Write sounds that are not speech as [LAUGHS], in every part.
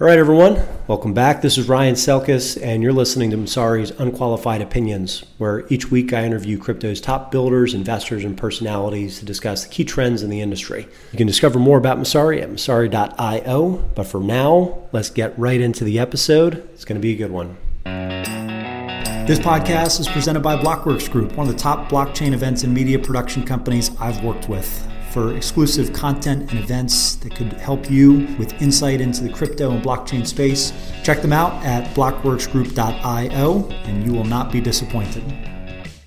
All right, everyone, welcome back. This is Ryan Selkis, and you're listening to Messari's Unqualified Opinions, where each week I interview crypto's top builders, investors, and personalities to discuss the key trends in the industry. You can discover more about Messari at messari.io, but for now, let's get right into the episode. It's going to be a good one. This podcast is presented by Blockworks Group, one of the top blockchain events and media production companies I've worked with for exclusive content and events that could help you with insight into the crypto and blockchain space. Check them out at blockworksgroup.io and you will not be disappointed.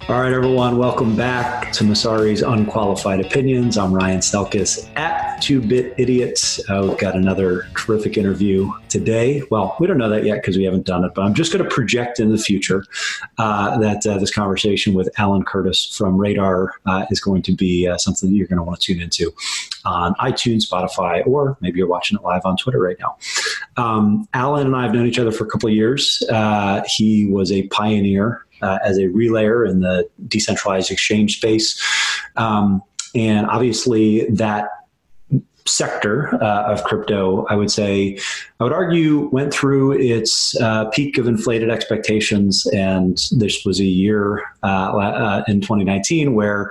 All right, everyone, welcome back to Messari's Unqualified Opinions. I'm Ryan Selkis at Two Bit Idiots. Uh, we've got another terrific interview today. Well, we don't know that yet because we haven't done it, but I'm just going to project in the future uh, that uh, this conversation with Alan Curtis from Radar uh, is going to be uh, something that you're going to want to tune into on iTunes, Spotify, or maybe you're watching it live on Twitter right now. Um, Alan and I have known each other for a couple of years. Uh, he was a pioneer uh, as a relayer in the decentralized exchange space. Um, and obviously, that sector uh, of crypto, I would say, I would argue, went through its uh, peak of inflated expectations. And this was a year uh, uh in 2019 where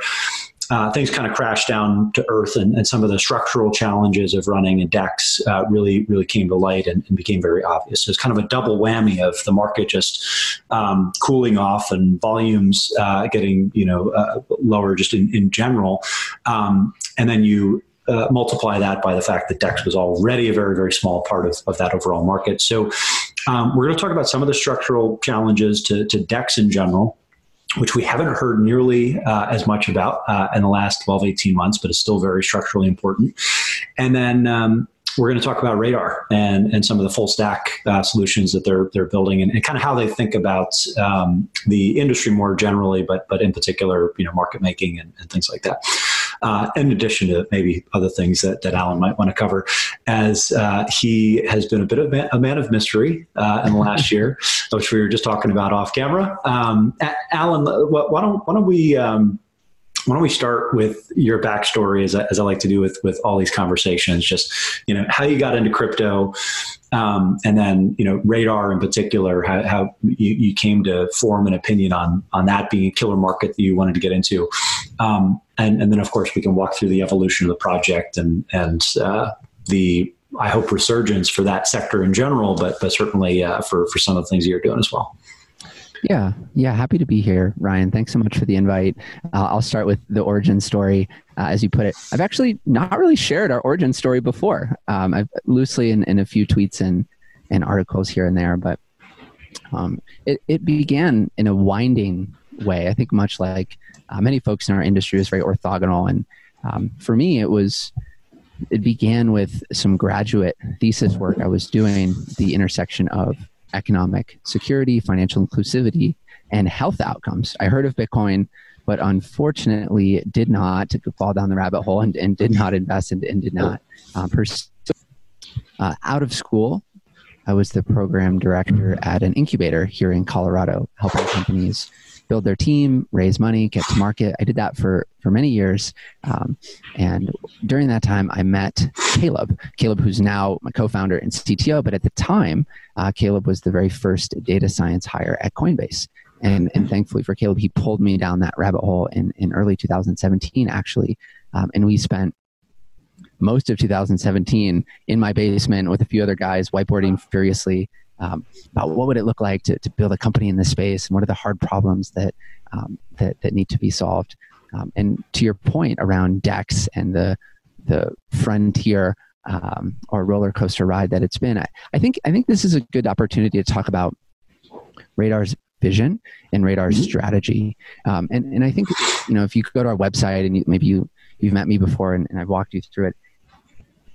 uh, things kind of crashed down to earth, and, and, some of the structural challenges of running a DEX uh, really, really came to light and, and, became very obvious. So it's kind of a double whammy of the market just um, cooling off and volumes uh, getting, you know, uh, lower just in, in general, um, and then you uh, multiply that by the fact that DEX was already a very, very small part of, of that overall market. So um, we're going to talk about some of the structural challenges to, to DEX in general which we haven't heard nearly uh, as much about uh, in the last 12, 18 months, but is still very structurally important. And then um, we're going to talk about Radar and, and some of the full stack uh, solutions that they're they're building and, and, kind of how they think about um, the industry more generally, but but in particular, you know, market making and, and things like that uh, in addition to maybe other things that, that Alan might want to cover, as uh, he has been a bit of a man of mystery uh, in the last [LAUGHS] year, which we were just talking about off camera. Um, Alan, why don't, why don't we. Um, why don't we start with your backstory as I, as I like to do with, with all these conversations just you know how you got into crypto um, and then you know radar in particular how, how you, you, came to form an opinion on on that being a killer market that you wanted to get into um, and, and then of course we can walk through the evolution of the project and and uh, the I hope resurgence for that sector in general, but but certainly uh, for for some of the things you're doing as well. Yeah, yeah, happy to be here, Ryan. Thanks so much for the invite. Uh, I'll start with the origin story, uh, as you put it. I've actually not really shared our origin story before. Um, I've loosely in, in a few tweets and and articles here and there, but um, it it began in a winding way. I think much like uh, many folks in our industry is very orthogonal, and um, for me, it was it began with some graduate thesis work I was doing, the intersection of economic security, financial inclusivity, and health outcomes. I heard of Bitcoin, but unfortunately did not fall down the rabbit hole and, and did not invest and, and did not um, pursue. Uh, out of school, I was the program director at an incubator here in Colorado, helping companies build their team, raise money, get to market. I did that for for many years, um, and during that time, I met Caleb. Caleb, who's now my co-founder and CTO, but at the time, uh, Caleb was the very first data science hire at Coinbase. And, and thankfully for Caleb, he pulled me down that rabbit hole in, in early 2017, actually. Um, and we spent most of 2017 in my basement with a few other guys whiteboarding furiously um, about what would it look like to, to build a company in this space and what are the hard problems that um, that, that need to be solved. Um, and to your point around DEX and the the frontier um, or roller coaster ride that it's been, I, I, think I think this is a good opportunity to talk about Radar's vision and Radar's mm-hmm. strategy. Um, and and I think you know if you go to our website and you, maybe you you've met me before and, and I've walked you through it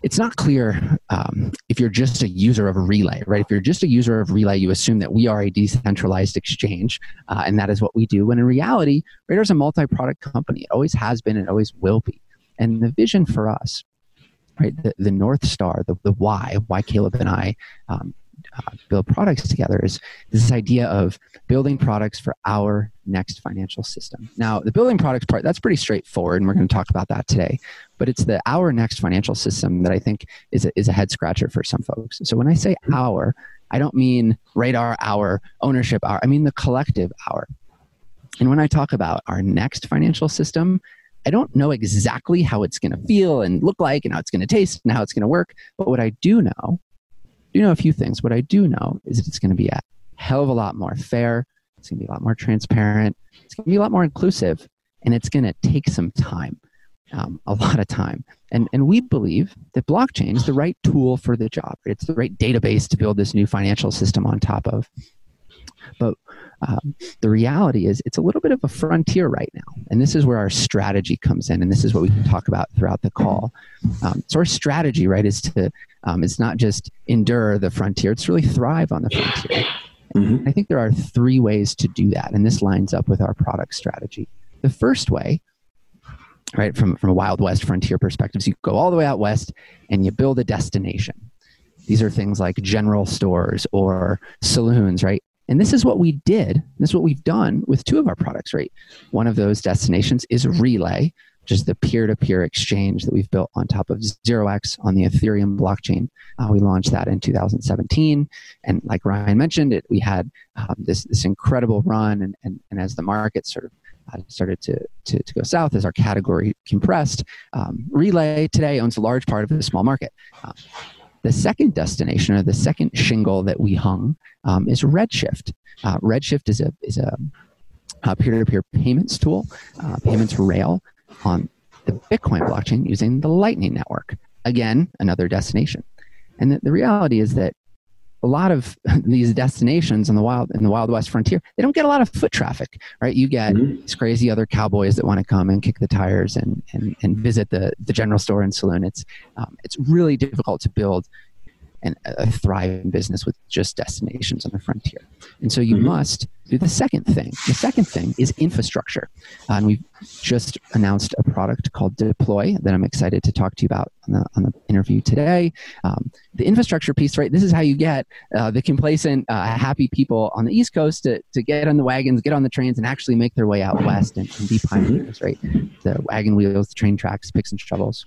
it's not clear um, if you're just a user of Relay, right? If you're just a user of Relay, you assume that we are a decentralized exchange, uh, and that is what we do. When in reality, Radar's a multi-product company. It always has been and always will be. And the vision for us, right, the, the North Star, the, the why, why Caleb and I um, uh, build products together is this idea of building products for our next financial system. Now, the building products part, that's pretty straightforward, and we're going to talk about that today. But it's the our next financial system that I think is a, is a head scratcher for some folks. So when I say our, I don't mean radar our, ownership our, I mean the collective our. And when I talk about our next financial system, I don't know exactly how it's going to feel and look like and how it's going to taste and how it's going to work. But what I do know, do know a few things. What I do know is that it's going to be a hell of a lot more fair. It's going to be a lot more transparent. It's going to be a lot more inclusive. And it's going to take some time, um, a lot of time. And, and we believe that blockchain is the right tool for the job. It's the right database to build this new financial system on top of. But um, the reality is it's a little bit of a frontier right now. And this is where our strategy comes in. And this is what we can talk about throughout the call. Um, so our strategy, right, is to, um, it's not just endure the frontier, it's really thrive on the frontier. Mm-hmm. I think there are three ways to do that. And this lines up with our product strategy. The first way, right, from, from a Wild West frontier perspective, so you go all the way out west and you build a destination. These are things like general stores or saloons, right? And this is what we did. This is what we've done with two of our products, right? One of those destinations is Relay, which is the peer to peer exchange that we've built on top of ZeroX on the Ethereum blockchain. Uh, we launched that in 2017. And like Ryan mentioned, it, we had um, this, this incredible run. And, and, and as the market sort of uh, started to, to, to, go south as our category compressed. Um, Relay today owns a large part of the small market. Uh, the second destination or the second shingle that we hung um, is Redshift. Uh, Redshift is a is a, a peer-to-peer payments tool, uh, payments rail on the Bitcoin blockchain using the Lightning Network. Again, another destination. And the, the reality is that a lot of [LAUGHS] these destinations in the wild in the wild west frontier they don't get a lot of foot traffic right you get mm-hmm. these crazy other cowboys that want to come and kick the tires and and, and visit the the general store and saloon it's um, it's really difficult to build and a thriving business with just destinations on the frontier. And so you mm-hmm. must do the second thing. The second thing is infrastructure. Uh, and we've just announced a product called Deploy that I'm excited to talk to you about on the, on the interview today. Um, the infrastructure piece, right? This is how you get uh, the complacent, uh, happy people on the East Coast to, to get on the wagons, get on the trains, and actually make their way out west and, and be pioneers, right? The wagon wheels, the train tracks, picks and shovels.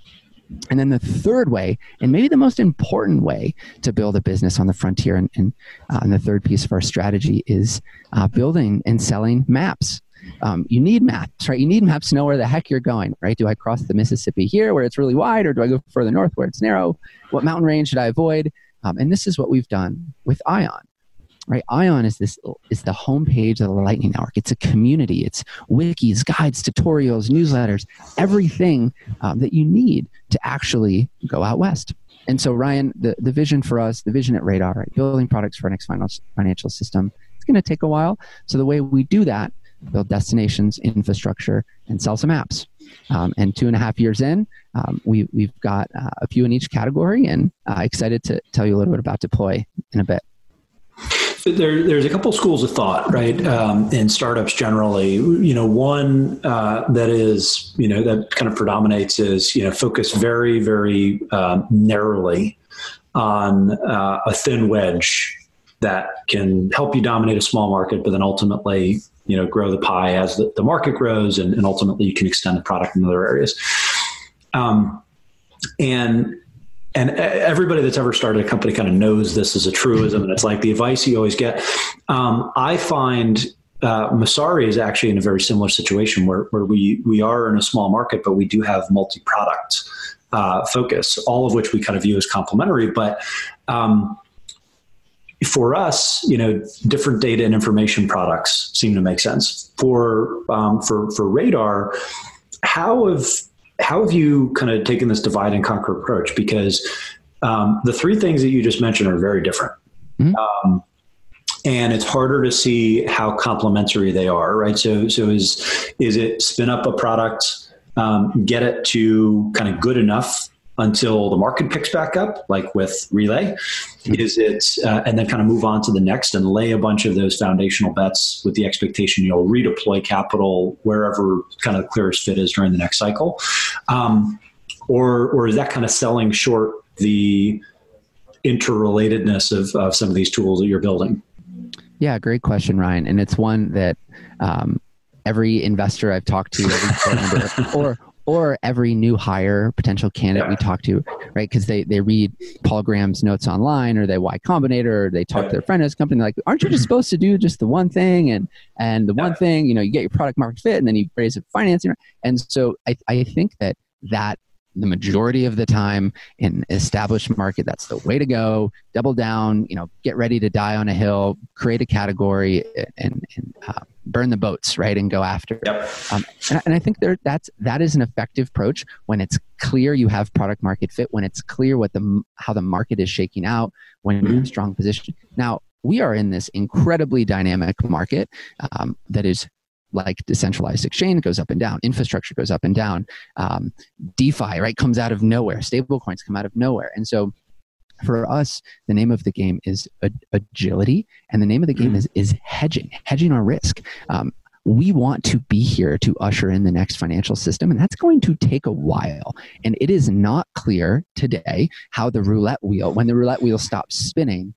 And then the third way, and maybe the most important way to build a business on the frontier, and, and, uh, and the third piece of our strategy is uh, building and selling maps. Um, you need maps, right? You need maps to know where the heck you're going, right? Do I cross the Mississippi here where it's really wide, or do I go further north where it's narrow? What mountain range should I avoid? Um, and this is what we've done with Ion right? Ion is this is the homepage of the lightning network. It's a community. It's wikis guides tutorials newsletters everything um, that you need to actually go out west. And so ryan the, the vision for us the vision at radar right? Building products for our next financial system. It's going to take a while. So the way we do that build destinations infrastructure and sell some apps. Um, and two and a half years in um, we, we've got uh, a few in each category and uh, excited to tell you a little bit about deploy in a bit there, there's a couple schools of thought, right, um, in startups generally. You know, one uh, that is, you know, that kind of predominates is, you know, focus very, very um, narrowly on uh, a thin wedge that can help you dominate a small market, but then ultimately, you know, grow the pie as the, the market grows, and, and, ultimately you can extend the product in other areas. Um, and and everybody that's ever started a company kind of knows this is a truism and it's like the advice you always get um, i find uh, Messari is actually in a very similar situation where, where we, we are in a small market, but we do have multi-product uh, focus, all of which we kind of view as complementary. But um, for us, you know, different data and information products seem to make sense. For um, for for Radar, how have how have you kind of taken this divide and conquer approach? Because um, the three things that you just mentioned are very different. Mm-hmm. Um, and it's harder to see how complementary they are, right? So, so is is it spin up a product, um, get it to kind of good enough until the market picks back up, like with? Mm-hmm. Is it, uh, and then kind of move on to the next and lay a bunch of those foundational bets with the expectation you'll redeploy capital wherever kind of the clearest fit is during the next cycle? Um, or, or is that kind of selling short the interrelatedness of, of some of these tools that you're building? Yeah, great question, Ryan. And it's one that um, every investor I've talked to, every [LAUGHS] or or every new hire potential candidate yeah. we talk to, right? Because they, they read Paul Graham's notes online or they Y Combinator or they talk yeah. to their friend at his company, like, aren't you just [LAUGHS] supposed to do just the one thing? And and the yeah. one thing, you know, you get your product market fit and then you raise a financing. And so I, I think that that the majority of the time in established market that's the way to go double down you know get ready to die on a hill create a category and, and uh, burn the boats right and go after yep. Um, and, and, i think there that's that is an effective approach when it's clear you have product market fit when it's clear what the how the market is shaking out when mm-hmm. you're in a strong position now we are in this incredibly dynamic market um, that is like decentralized exchange goes up and down, infrastructure goes up and down, um, DeFi right comes out of nowhere, stable coins come out of nowhere, and so for us, the name of the game is agility, and the name of the game mm. is is hedging, hedging our risk. Um, we want to be here to usher in the next financial system, and that's going to take a while. And it is not clear today how the roulette wheel, when the roulette wheel stops spinning,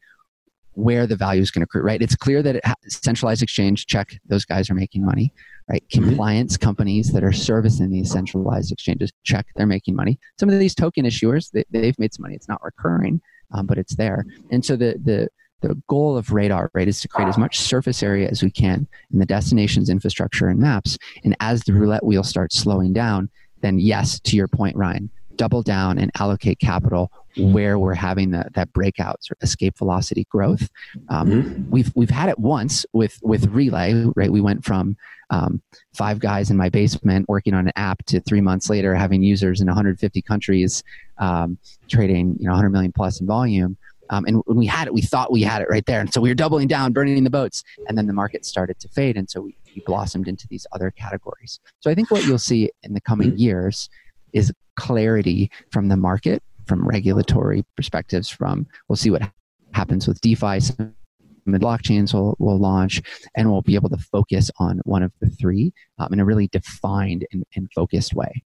where the value is going to accrue, right? It's clear that it ha- centralized exchange, check, those guys are making money, right? Mm-hmm. Compliance companies that are servicing these centralized exchanges, check, they're making money. Some of these token issuers, they, have made some money. It's not recurring, um, but it's there. And so the, the, the goal of radar right is to create as much surface area as we can in the destinations infrastructure and maps and as the roulette wheel starts slowing down then yes to your point ryan double down and allocate capital where we're having the, that breakout sort of escape velocity growth. Um, mm-hmm. We've we've had it once with with Relay, right? We went from um, five guys in my basement working on an app to three months later having users in 150 countries, um, trading you know 100 million plus in volume. Um, and when we had it, we thought we had it right there, and so we were doubling down, burning the boats, and then the market started to fade, and so we, we blossomed into these other categories. So I think what you'll see in the coming mm-hmm. years is clarity from the market, from regulatory perspectives. From we'll see what happens with DeFi. Some blockchains will, will launch, and we'll be able to focus on one of the three um, in a really defined and, and focused way.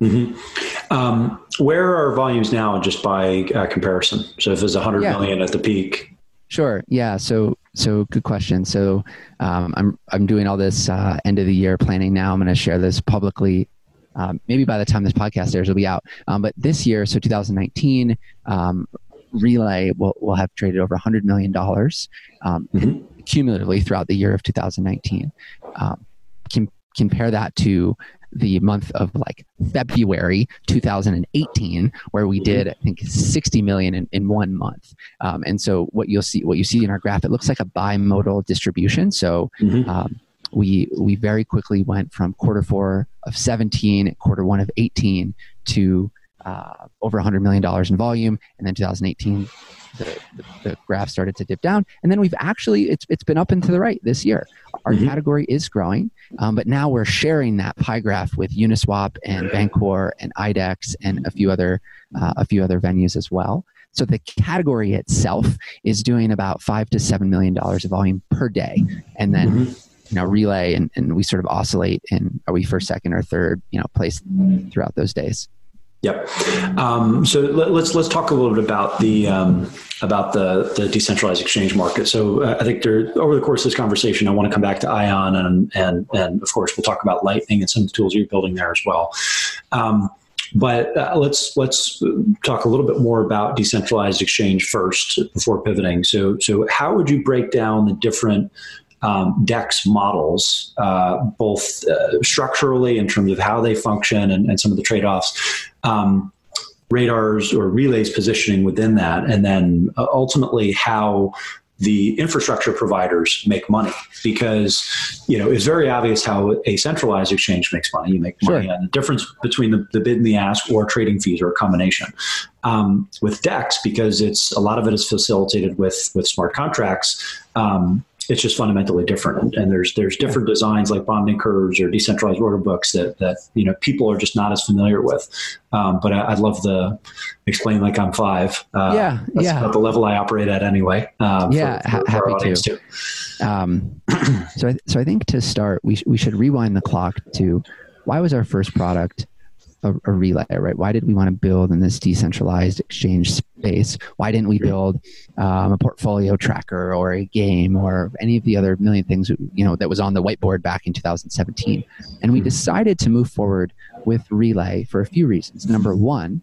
Mm-hmm. Um, where are volumes now, just by uh, comparison? So, if it's 100 yeah. million at the peak, Sure. Yeah. So, so good question. So, um, I'm I'm doing all this uh, end of the year planning now. I'm going to share this publicly um, maybe by the time this podcast airs, it'll be out. Um, but this year, so 2019, um, Relay will, will have traded over $100 million um, mm-hmm. cumulatively throughout the year of 2019. Um, can compare that to the month of like February 2018, where we did I think 60 million in, in one month. Um, and so what you'll see, what you see in our graph, it looks like a bimodal distribution. So mm-hmm. um, we we very quickly went from quarter four of 17, quarter one of 18 to uh, over 100 million dollars in volume, and then 2018. The, the, the, graph started to dip down. And then we've actually it's, it's been up and to the right this year. Our mm-hmm. category is growing um, but now we're sharing that pie graph with uniswap and bancor and idex and a few other uh, a few other venues as well. So the category itself is doing about five to seven million dollars of volume per day. And then mm-hmm. you know relay and, and we sort of oscillate in are we first second or third you know place throughout those days Yep. Um, so let, us let's, let's talk a little bit about the um, about the the decentralized exchange market. So uh, I think there over the course of this conversation, I want to come back to Ion and and and of course we'll talk about Lightning and some of the tools you're building there as well. Um, but uh, let's let's talk a little bit more about decentralized exchange first before pivoting. So so how would you break down the different um, DEX models, uh, both uh, structurally in terms of how they function and, and some of the trade offs, um, radars or relays positioning within that, and then uh, ultimately how the infrastructure providers make money. Because you know it's very obvious how a centralized exchange makes money. You make money sure. on the difference between the, the, bid and the ask or trading fees or a combination. Um, with dex because it's a lot of it is facilitated with with smart contracts um, it's just fundamentally different. And there's there's different designs like bonding curves or decentralized order books that that you know people are just not as familiar with. Um, but I, would love to explain like I'm five. Uh, yeah, that's yeah. about the level I operate at anyway. Um, yeah, for, for, happy to. Um, [CLEARS THROAT] so I, so I think to start, we sh- we should rewind the clock to why was our first product a, a, relay, right? Why did we want to build in this decentralized exchange space? Why didn't we build um, a portfolio tracker or a game or any of the other million things you know that was on the whiteboard back in 2017? And we decided to move forward with Relay for a few reasons. Number one,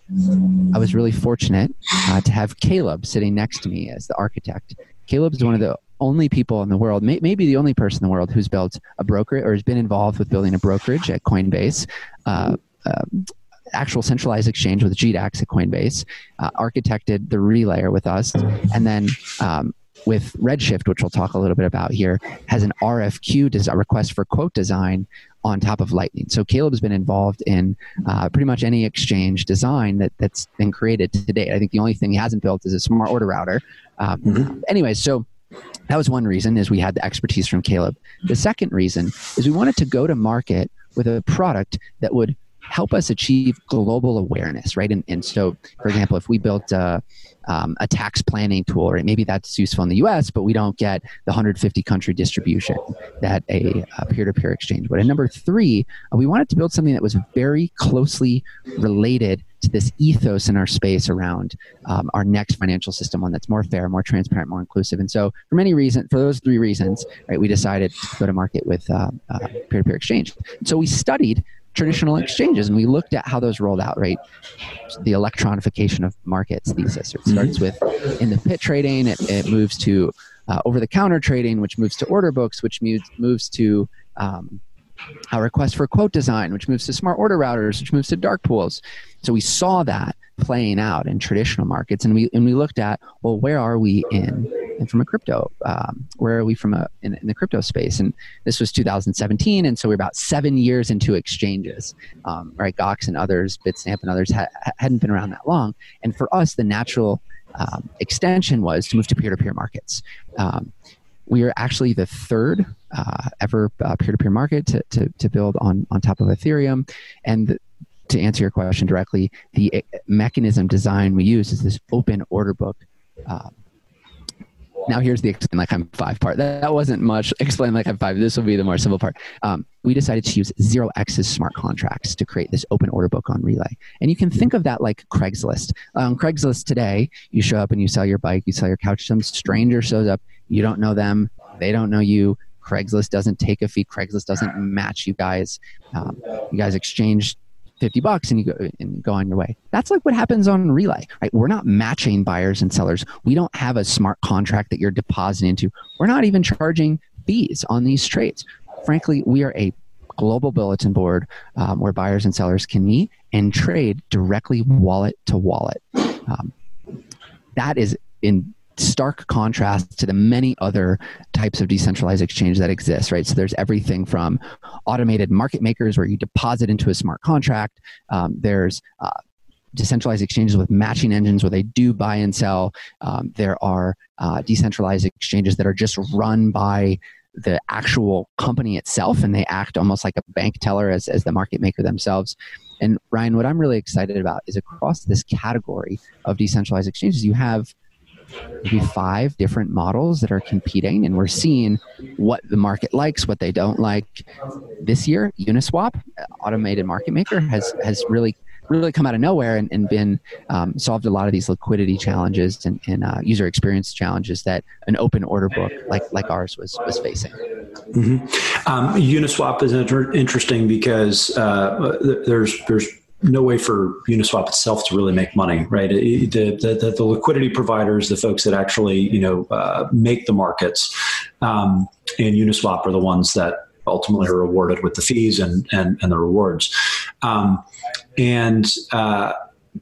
I was really fortunate uh, to have Caleb sitting next to me as the architect. Caleb is one of the only people in the world, may, maybe the only person in the world who's built a broker or has been involved with building a brokerage at Coinbase. Uh, actual centralized exchange with GDAX at Coinbase, uh, architected the relayer with us, and then um, with Redshift, which we'll talk a little bit about here, has an RFQ design, request for quote design on top of Lightning. So Caleb has been involved in uh, pretty much any exchange design that, that's been created to date. I think the only thing he hasn't built is a smart order router. Um, mm-hmm. Anyways, so that was one reason is we had the expertise from Caleb. The second reason is we wanted to go to market with a product that would help us achieve global awareness, right? And, and so, for example, if we built a, um, a tax planning tool, right, maybe that's useful in the US, but we don't get the 150 country distribution that a peer to peer exchange would. And number three, uh, we wanted to build something that was very closely related to this ethos in our space around um, our next financial system, one that's more fair, more transparent, more inclusive. And so, for many reasons, for those three reasons, right, we decided to go to market with uh, uh, peer-to-peer exchange. So we studied traditional exchanges and we looked at how those rolled out right? The electronification of markets thesis it starts with in the pit trading it, it moves to uh, over the counter trading which moves to order books which moves, moves to um, a request for quote design which moves to smart order routers which moves to dark pools. So we saw that playing out in traditional markets and we and we looked at well where are we in and from a crypto um, where are we from a in, in, the crypto space? And this was 2017 and so we're about seven years into exchanges. Um, right gox and others bitstamp and others ha- hadn't been around that long. And for us the natural um, extension was to move to peer-to-peer markets. Um, we are actually the third uh, ever uh, peer-to-peer market to, to, to, build on, on top of ethereum. And to answer your question directly, the eh, mechanism design we use is this open order book. Uh, now here's the explain like I'm five part. That, that, wasn't much. Explain like I'm five. This will be the more simple part. Um, we decided to use zero X's smart contracts to create this open order book on Relay. And you can think of that like Craigslist. On Craigslist today, you show up and you sell your bike, you sell your couch. To some stranger shows up. You don't know them. They don't know you. Craigslist doesn't take a fee. Craigslist doesn't match you guys. Um, you guys exchange 50 bucks and you go and go on your way. That's like what happens on Relay, right? We're not matching buyers and sellers. We don't have a smart contract that you're depositing into. We're not even charging fees on these trades. Frankly, we are a global bulletin board um, where buyers and sellers can meet and trade directly wallet to wallet. Um, that is in stark contrast to the many other types of decentralized exchange that exist right? So there's everything from automated market makers where you deposit into a smart contract. Um, there's uh, decentralized exchanges with matching engines where they do buy and sell. Um, there are uh, decentralized exchanges that are just run by the actual company itself and they act almost like a bank teller as, as the market maker themselves. And ryan what i'm really excited about is across this category of decentralized exchanges you have maybe five different models that are competing, and we're seeing what the market likes, what they don't like. This year, Uniswap, automated market maker, has has really really come out of nowhere and, and been um, solved a lot of these liquidity challenges and, and uh, user experience challenges that an open order book like like ours was was facing. Mm-hmm. Um, Uniswap is inter- interesting because uh, there's there's no way for Uniswap itself to really make money, right? The, the, the liquidity providers, the folks that actually, you know, uh, make the markets, um, and Uniswap are the ones that ultimately are rewarded with the fees and and, and the rewards. Um, and uh,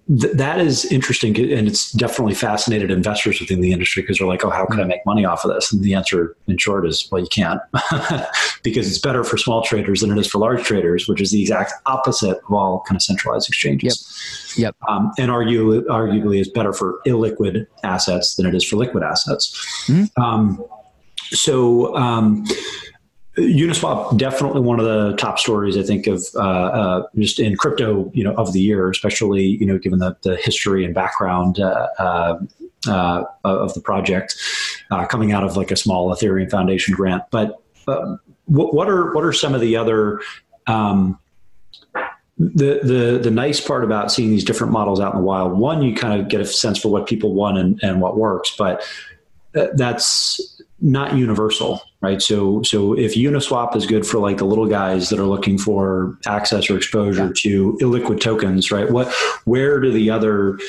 th- that is interesting, and it's definitely fascinated investors within the industry because they're like, "Oh, how can I make money off of this?" And the answer, in short, is, "Well, you can't," [LAUGHS] because it's better for small traders than it is for large traders, which is the exact opposite of all kind of centralized exchanges. Yep. Yep. Um, and arguably, arguably, is better for illiquid assets than it is for liquid assets. Mm-hmm. Um, so. Um, Uniswap definitely one of the top stories I think of uh, uh, just in crypto, you know, of the year, especially you know given the, the history and background uh, uh, uh of the project uh, coming out of like a small Ethereum Foundation grant. But what, what, are what are some of the other um, the the the nice part about seeing these different models out in the wild, one, you kind of get a sense for what people want and, and what works, but that's not universal, right? So so if Uniswap is good for like the little guys that are looking for access or exposure yeah. to illiquid tokens, right? What where do the other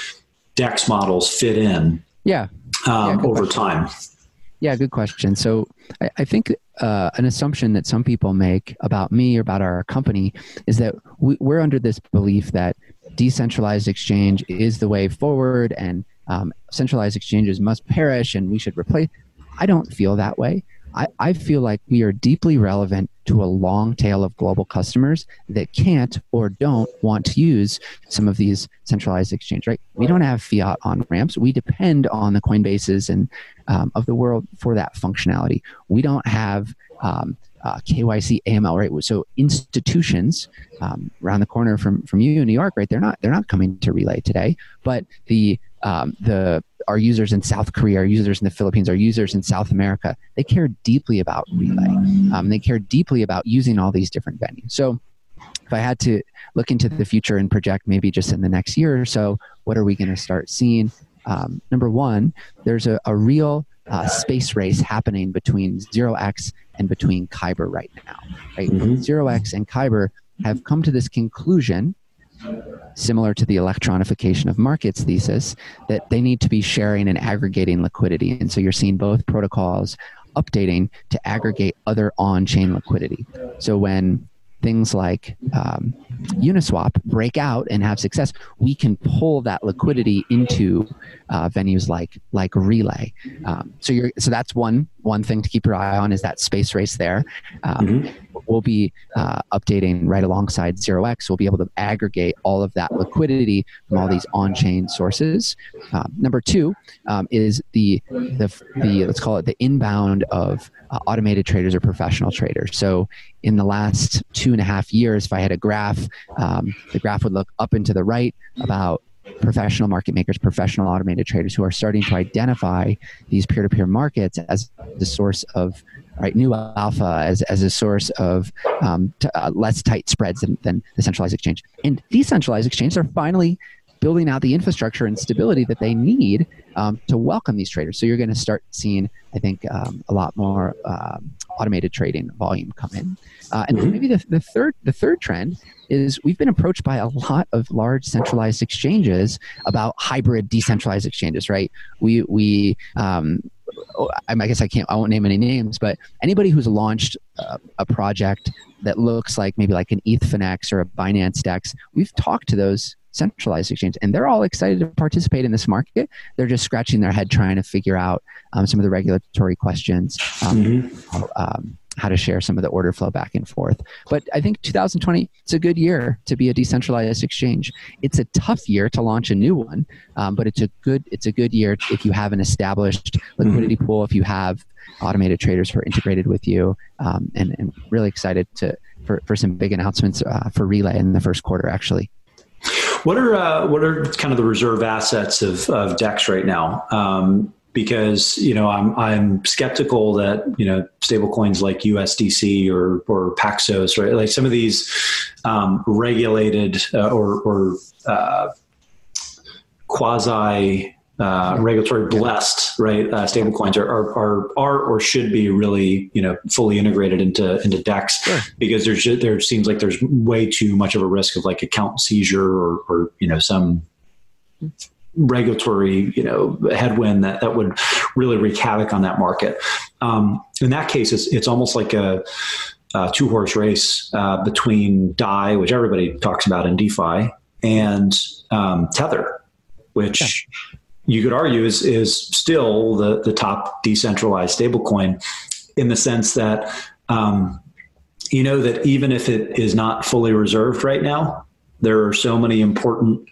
DEX models fit in? Yeah, um, yeah over question. time. Yeah, good question. So I, I think uh, an assumption that some people make about me or about our company is that we, are under this belief that decentralized exchange is the way forward and um, centralized exchanges must perish and we should replace. I don't feel that way. I, I feel like we are deeply relevant to a long tail of global customers that can't or don't want to use some of these centralized exchange right we don't have fiat on ramps we depend on the coinbases and um, of the world for that functionality we don't have um, uh, KYC, AML, right? So institutions um, around the corner from from you in New York, right? They're not they're not coming to Relay today, but the um, the our users in South Korea, our users in the Philippines, our users in South America, they care deeply about relay. Um, they care deeply about using all these different venues. So if I had to look into the future and project maybe just in the next year or so, what are we going to start seeing? Um, number one, there's a, a real uh, space race happening between 0x and between Kyber right now. Right? Mm-hmm. 0x and Kyber have come to this conclusion similar to the electronification of markets thesis, that they need to be sharing and aggregating liquidity. And so you're seeing both protocols updating to aggregate other on chain liquidity. So when things like um, Uniswap break out and have success, we can pull that liquidity into uh, venues like like Relay. Um, so you're so that's one one thing to keep your eye on is that space race there. Um, mm-hmm. We'll be uh, updating right alongside Zero X. We'll be able to aggregate all of that liquidity from all these on-chain sources. Um, number two um, is the, the the let's call it the inbound of uh, automated traders or professional traders. So in the last two and a half years, if I had a graph, um, the graph would look up and to the right about professional market makers, professional automated traders who are starting to identify these peer-to-peer markets as the source of right new alpha, as, as a source of um, t- uh, less tight spreads than, than the centralized exchange. And decentralized exchanges are finally building out the infrastructure and stability that they need um, to welcome these traders. So you're going to start seeing, I think, um, a lot more um, automated trading volume come in. Uh, and mm-hmm. maybe the, the third the third trend is we've been approached by a lot of large centralized exchanges about hybrid decentralized exchanges. Right? We we um, I guess I can't I won't name any names, but anybody who's launched uh, a project that looks like maybe like an ETHFinex or a Binance Dex, we've talked to those centralized exchange and they're all excited to participate in this market they're just scratching their head trying to figure out um, some of the regulatory questions um, mm-hmm. um, how to share some of the order flow back and forth but i think 2020 it's a good year to be a decentralized exchange it's a tough year to launch a new one um, but it's a good it's a good year if you have an established liquidity mm-hmm. pool if you have automated traders who are integrated with you um, and, and really excited to for, for some big announcements uh, for Relay in the first quarter actually what are uh, what are kind of the reserve assets of, of Dex right now? Um, because you know I'm I'm skeptical that you know stablecoins like USDC or or Paxos right like some of these um, regulated uh, or or uh, quasi uh, regulatory blessed, right? Uh, stablecoins are, are, are are or should be really you know fully integrated into into Dex sure. because there's there seems like there's way too much of a risk of like account seizure or or you know some regulatory you know headwind that that would really wreak havoc on that market. Um, in that case, it's it's almost like a, a two horse race uh, between Dai, which everybody talks about in DeFi, and um, Tether, which. Yeah you could argue is is still the the top decentralized stablecoin in the sense that um, you know that even if it is not fully reserved right now, there are so many important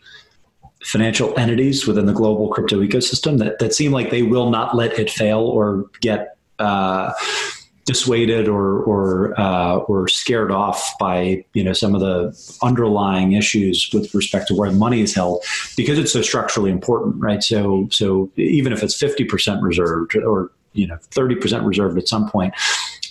financial entities within the global crypto ecosystem that, that seem like they will not let it fail or get uh, dissuaded or or uh, or scared off by you know some of the underlying issues with respect to where the money is held because it's so structurally important, right? So so even if it's fifty percent reserved or you know thirty percent reserved at some point,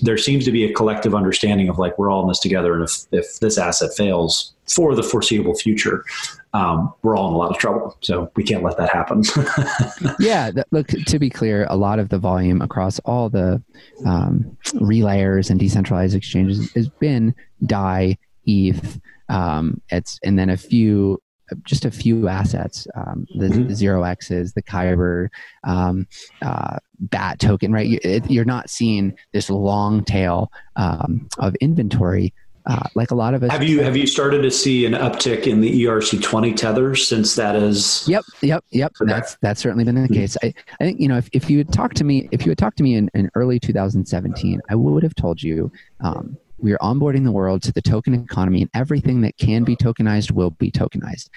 there seems to be a collective understanding of like we're all in this together, and if if this asset fails, for the foreseeable future, um, we're all in a lot of trouble. So we can't let that happen. [LAUGHS] yeah, that, look to be clear, a lot of the volume across all the um, relayers and decentralized exchanges has been DAI, ETH. Um, it's and then a few just a few assets, um, the, mm-hmm. the, zero X's, the Kyber, um, uh, BAT token, right? You, are not seeing this long tail um, of inventory uh, like a lot of us. Have you have you started to see an uptick in the ERC twenty tethers since that is? Yep, yep, yep. Okay. That's that's certainly been the mm-hmm. case. I, I think you know if, if you had talked to me if you had talked to me in, in early 2017, I would have told you um, we are onboarding the world to the token economy, and everything that can be tokenized will be tokenized.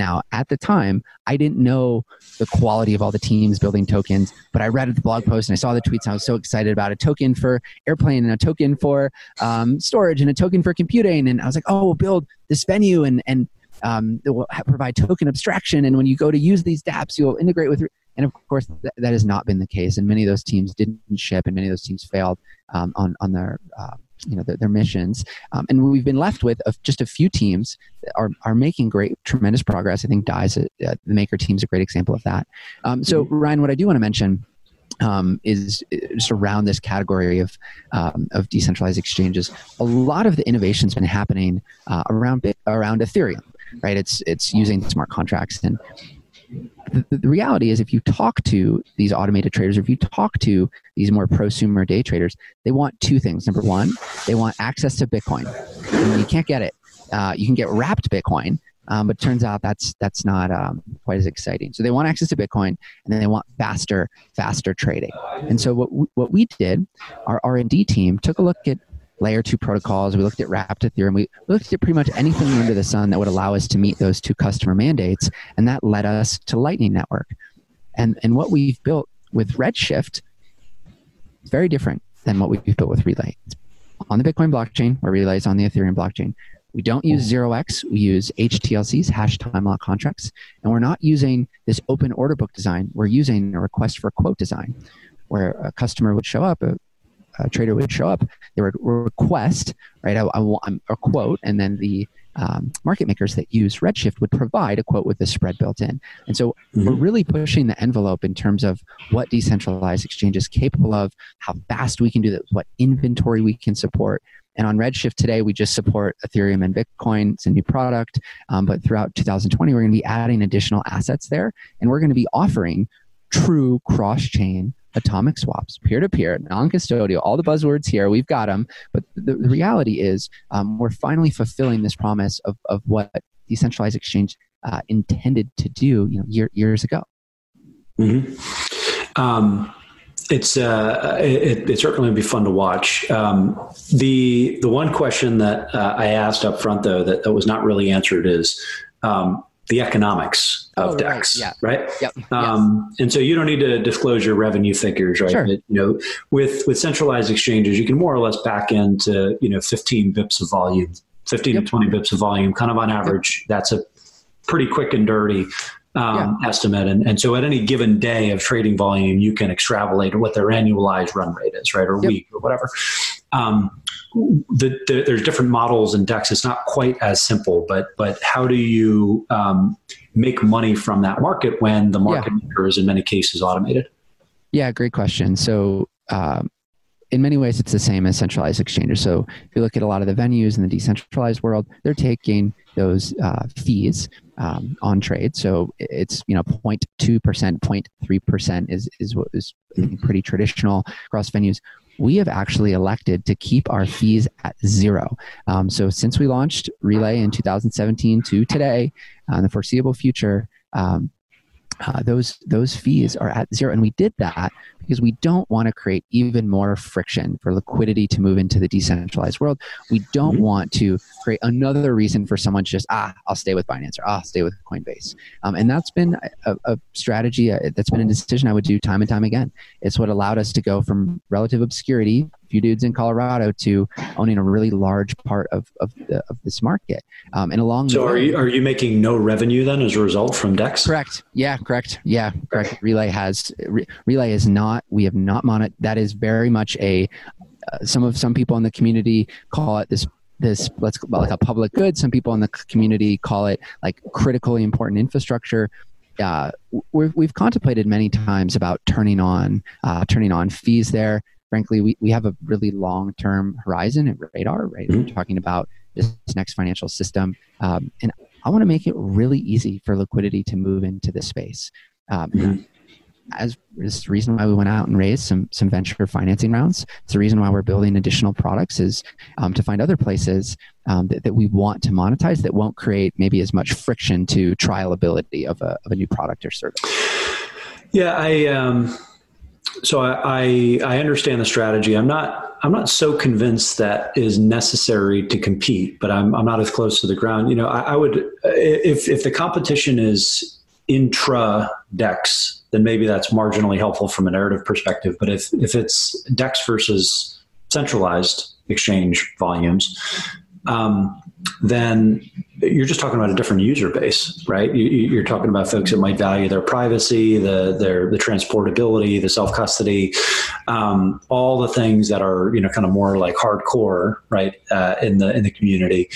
Now, at the time, I didn't know the quality of all the teams building tokens, but I read the blog post and I saw the tweets. And I was so excited about a token for airplane and a token for um, storage and a token for computing. And I was like, oh, we'll build this venue and and um, it will provide token abstraction. And when you go to use these DApps, you'll integrate with. And of course, th- that has not been the case. And many of those teams didn't ship, and many of those teams failed um, on on their uh, you know their, their missions um, and we've been left with a, just a few teams that are, are making great tremendous progress i think DAI's uh, the maker team's a great example of that um, so mm-hmm. ryan what i do want to mention um, is just around this category of um, of decentralized exchanges. A lot of the innovation's been happening uh, around around Ethereum, right? It's it's using smart contracts and the, reality is if you talk to these automated traders or if you talk to these more prosumer day traders they want two things. Number one they want access to bitcoin. And you can't get it uh, you can get wrapped bitcoin um, but turns out that's that's not um, quite as exciting. So they want access to bitcoin and then they want faster faster trading. And so what we, what we did our r&d team took a look at layer two protocols. We looked at wrapped Ethereum. We looked at pretty much anything under the sun that would allow us to meet those two customer mandates. And that led us to Lightning Network. And, and what we've built with Redshift is very different than what we've built with Relay. It's on the Bitcoin blockchain, where Relay is on the Ethereum blockchain. We don't use mm. 0x, we use HTLCs, hash time lock contracts. And we're not using this open order book design. We're using a request for quote design, where a customer would show up, a trader would show up, they would request, right, want a quote, and then the um, market makers that use Redshift would provide a quote with the spread built in. And so mm-hmm. we're really pushing the envelope in terms of what decentralized exchange is capable of, how fast we can do that, what inventory we can support. And on Redshift today, we just support Ethereum and Bitcoin. It's a new product. Um, but throughout 2020, we're going to be adding additional assets there. And we're going to be offering true cross chain atomic swaps, peer to peer, non custodial, all the buzzwords here, we've got them. But the, the reality is, um, we're finally fulfilling this promise of, of what decentralized exchange uh, intended to do you know, year, years ago. Mm-hmm. Um, it's uh, it, it, certainly would be fun to watch. Um, the the one question that uh, I asked up front though that, that was not really answered is um, the economics of oh, DEX, right? Yeah. right? Yep. Um, yes. And so you don't need to disclose your revenue figures, right? Sure. But, you know, with with centralized exchanges, you can more or less back into you know 15 bips of volume, 15 yep. to 20 bips of volume, kind of on average. Yep. That's a pretty quick and dirty um, yeah. estimate. And, and so at any given day of trading volume, you can extrapolate what their annualized run rate is, right? Or week or whatever. Um, the, the, there's different models in DEX. It's not quite as simple, but but how do you um, make money from that market when the market yeah. maker is in many cases automated? Yeah, great question. So. Um, in many ways, it's the same as centralized exchanges. So, if you look at a lot of the venues in the decentralized world, they're taking those uh, fees um, on trade. So it's you know 0.2 percent, 0.3 percent is is what is pretty traditional across venues we have actually elected to keep our fees at zero. Um, so since we launched Relay in 2017 to today, uh, in the foreseeable future, um, uh, those those fees are at zero, and we did that because we don't want to create even more friction for liquidity to move into the decentralized world. We don't mm-hmm. want to create another reason for someone to just ah, I'll stay with Binance or ah, I'll stay with Coinbase, um, and that's been a, a strategy. Uh, that's been a decision I would do time and time again. It's what allowed us to go from relative obscurity few dudes in Colorado to owning a really large part of, of, the, of this market. Um, and along so, are you are you making no revenue then as a result from Dex? Correct. Yeah. Correct. Yeah. Correct. Relay has Re, Relay is not. We have not monet. That is very much a. Uh, some of some people in the community call it this this let's call like a public good. Some people in the community call it like critically important infrastructure. Uh, we've, we've contemplated many times about turning on uh, turning on fees there. Frankly, we, we have a really long term horizon and radar. Right, mm-hmm. we're talking about this next financial system, um, and I want to make it really easy for liquidity to move into this space. Um, mm-hmm as is the reason why we went out and raised some some venture financing rounds. It's the reason why we're building additional products is um, to find other places um, that, that we want to monetize that won't create maybe as much friction to trialability of a of a new product or service. Yeah, I um, so I, I understand the strategy. I'm not I'm not so convinced that is necessary to compete, but I'm I'm not as close to the ground. You know, I, I would if if the competition is intra DEX then maybe that's marginally helpful from a narrative perspective. But if, if it's DEX versus centralized exchange volumes, um, then you're just talking about a different user base, right? You, are talking about folks that might value their privacy, the their the transportability, the self custody, um, all the things that are you know kind of more like hardcore, right, uh, in the in the community,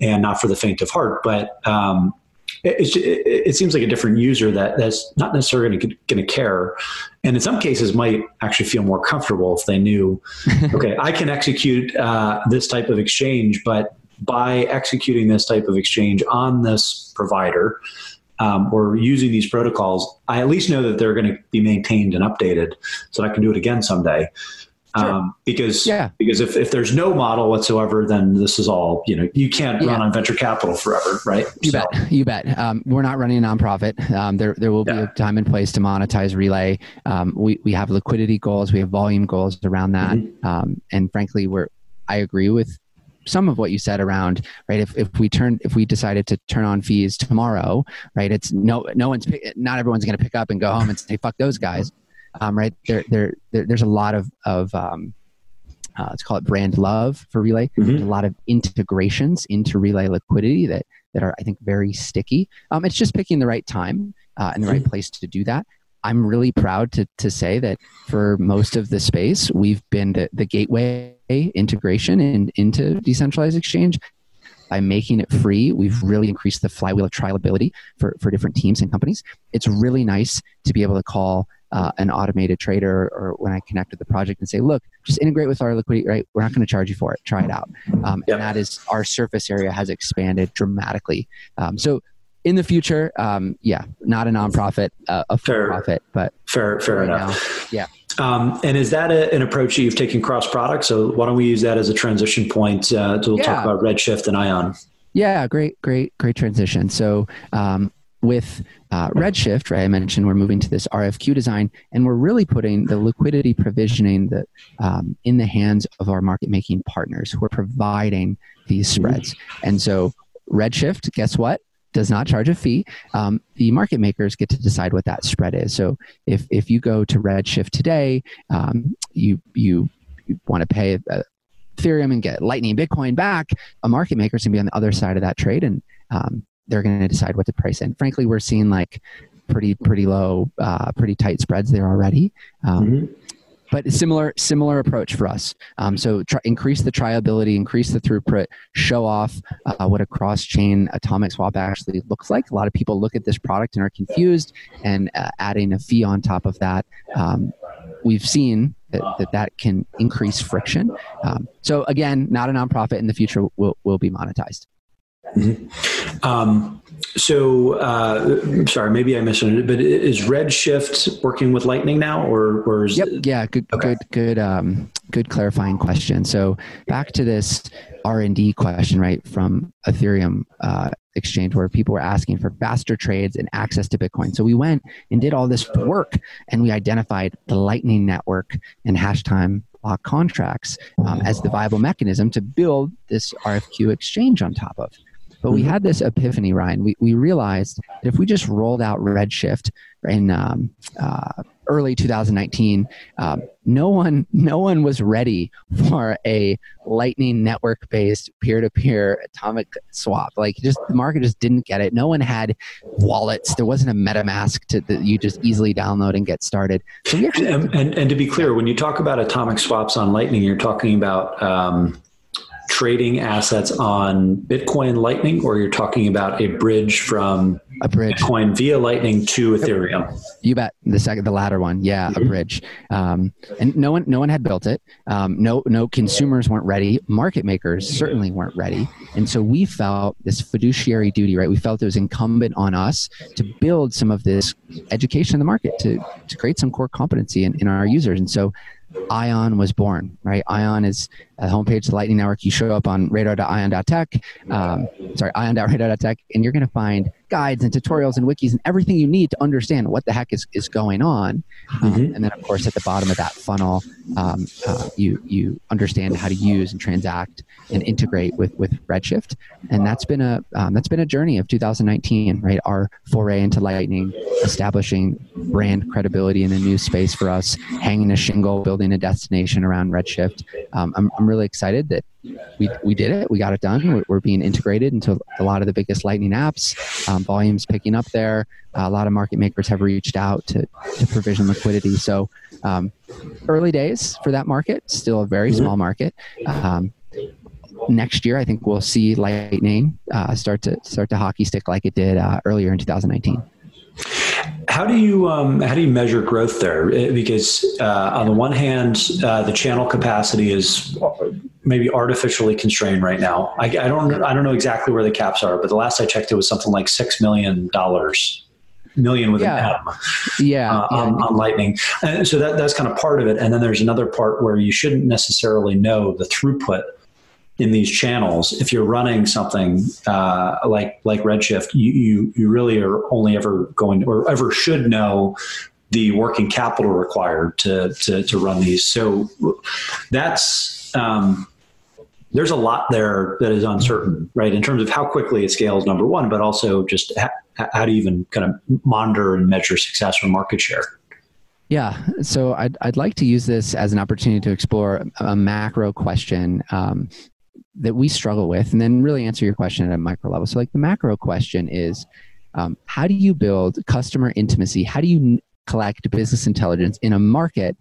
and not for the faint of heart. But um, it, it, it, seems like a different user that that's not necessarily going to care, and in some cases might actually feel more comfortable if they knew, [LAUGHS] okay, I can execute uh, this type of exchange, but by executing this type of exchange on this provider um, or using these protocols, I at least know that they're going to be maintained and updated, so I can do it again someday. Sure. Um, because yeah. because if, if there's no model whatsoever, then this is all you know. You can't yeah. run on venture capital forever, right? You so. bet. You bet. Um, we're not running a nonprofit. Um, there there will be yeah. a time and place to monetize Relay. Um, we we have liquidity goals. We have volume goals around that. Mm-hmm. Um, and frankly, we're I agree with some of what you said around right if, if we turn if we decided to turn on fees tomorrow right it's no no one's not everyone's going to pick up and go home and say fuck those guys um, right? There, there, there, there's a lot of, of um, uh, let's call it brand love for Relay. Mm-hmm. A lot of integrations into Relay liquidity that, that are, I think, very sticky. Um, it's just picking the right time uh, and the right mm-hmm. place to do that. I'm really proud to, to say that for most of the space, we've been the, the gateway integration in, into decentralized exchange by making it free, we've really increased the flywheel of trialability for, for different teams and companies. It's really nice to be able to call uh, an automated trader or when I connect with the project and say, look, just integrate with our liquidity, right? We're not going to charge you for it. Try it out. Um, yep. And that is our surface area has expanded dramatically. Um, so in the future, um, yeah, not a nonprofit, uh, a for profit, but fair, fair right enough. Now, yeah. Um, and is that a, an approach that you've taken cross product? So why don't we use that as a transition point uh, to we'll yeah. talk about Redshift and Ion? Yeah, great, great, great transition. So um, with uh, Redshift, right, I mentioned we're moving to this RFQ design, and we're really putting the liquidity provisioning the, um, in the hands of our market making partners who are providing these mm-hmm. spreads. And so Redshift, guess what? Does not charge a fee. Um, the market makers get to decide what that spread is. So if if you go to Redshift today, um, you you, you want to pay uh, Ethereum and get Lightning Bitcoin back, a market maker is going to be on the other side of that trade, and um, they're going to decide what to price in. Frankly, we're seeing like pretty pretty low, uh, pretty tight spreads there already. Um, mm-hmm. But similar similar approach for us. Um, so try, increase the triability, increase the throughput, show off uh, what a cross chain atomic swap actually looks like. A lot of people look at this product and are confused, and uh, adding a fee on top of that. Um, we've seen that, that, that can increase friction. Um, so again, not a nonprofit in the future will, will be monetized. Mm-hmm. Um, so, uh, sorry, maybe I missed it, but is Redshift working with Lightning now, or, or is yep, yeah, good, okay. good, good, um, good clarifying question. So, back to this R and D question, right, from Ethereum uh, exchange, where people were asking for faster trades and access to Bitcoin. So we went and did all this work, and we identified the Lightning Network and hash time lock contracts um, as the viable mechanism to build this RFQ exchange on top of. But we mm-hmm. had this epiphany, Ryan. We, we realized that if we just rolled out Redshift in um, uh, early 2019, um, no one no one was ready for a Lightning network based peer to peer atomic swap. Like just the market just didn't get it. No one had wallets. There wasn't a MetaMask to, that you just easily download and get started. So we actually and, and, and to be clear, when you talk about atomic swaps on Lightning, you're talking about um, trading assets on Bitcoin Lightning, or you're talking about a bridge from a bridge Bitcoin via Lightning to Ethereum? You bet. The second, the latter one, yeah, mm-hmm. a bridge. Um, and no one, no one had built it. Um, no, no consumers weren't ready. Market makers certainly weren't ready. And so we felt this fiduciary duty, right? We felt it was incumbent on us to build some of this education in the market to to create some core competency in, in our users. And so Ion was born, right? Ion is a homepage of the Lightning Network. You show up on radar.ion.tech, um, sorry, ion.radar.tech, and you're going to find guides and tutorials and wikis and everything you need to understand what the heck is, is going on. Um, mm-hmm. And then, of course, at the bottom of that funnel, um, uh, you you understand how to use and transact and integrate with with Redshift. And that's been a um, that's been a journey of 2019, right? Our foray into Lightning, establishing brand credibility in a new space for us, hanging a shingle, building a destination around Redshift. Um, I'm, I'm really excited that we, we did it. We got it done. We're, we're being integrated into a lot of the biggest Lightning apps. Um, volumes picking up there. Uh, a lot of market makers have reached out to, to provision liquidity. So um, early days for that market, still a very small market. Um, next year, I think we'll see Lightning uh, start to start to hockey stick like it did uh, earlier in 2019. How do you um, how do you measure growth there? Eh, because uh, on the one hand, uh, the channel capacity is maybe artificially constrained right now. I, I, don't I don't know exactly where the caps are, but the last I checked, it was something like six million dollars. Million with yeah. an M, yeah, uh, yeah. On, on, Lightning, and so that that's kind of part of it. And then there's another part where you shouldn't necessarily know the throughput in these channels, if you're running something uh, like like Redshift, you, you you really are only ever going or ever should know the working capital required to to, to run these. So that's um, there's a lot there that is uncertain, right? In terms of how quickly it scales, number one, but also just how, how you even kind of monitor and measure success or market share? Yeah, so I'd, I'd like to use this as an opportunity to explore a macro question um, that we struggle with and then really answer your question at a micro level. So like the macro question is um, how do you build customer intimacy? How do you collect business intelligence in a market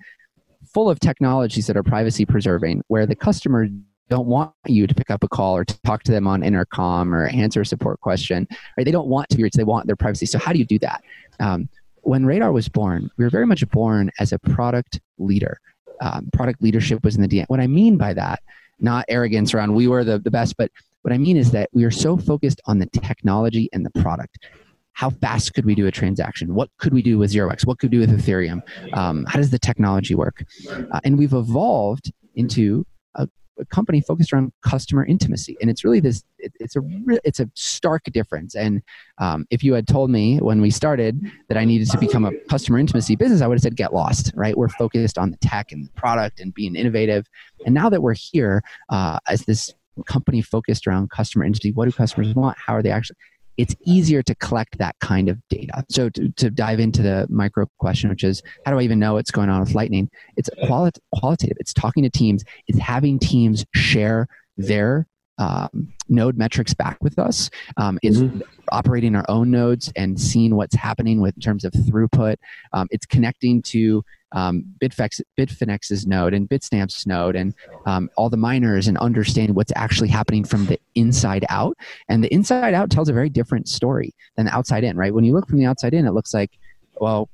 full of technologies that are privacy preserving where the customer don't want you to pick up a call or to talk to them on intercom or answer a support question right? They don't want to be rich they want their privacy. So how do you do that? Um, when radar was born we were very much born as a product leader. Um, product leadership was in the DNA. What I mean by that not arrogance around we were the, the best, but what I mean is that we are so focused on the technology and the product. How fast could we do a transaction? What could we do with 0x? What could we do with Ethereum? Um, how does the technology work? Uh, and we've evolved into a company focused around customer intimacy, and it's really this. It, it's a re- it's a stark difference. And um, if you had told me when we started that I needed to become a customer intimacy business, I would have said get lost. Right? We're focused on the tech and the product and being innovative. And now that we're here uh, as this company focused around customer intimacy, what do customers want? How are they actually? It's easier to collect that kind of data. So to, to dive into the micro question, which is how do I even know what's going on with Lightning? It's quali- qualitative. It's talking to teams. It's having teams share their um, node metrics back with us. Um, it's mm-hmm. operating our own nodes and seeing what's happening with in terms of throughput. Um, it's connecting to um, Bitfex, Bitfinex's node and Bitstamp's node and um, all the miners and understanding what's actually happening from the inside out. And the inside out tells a very different story than the outside in, right? When you look from the outside in, it looks like, well,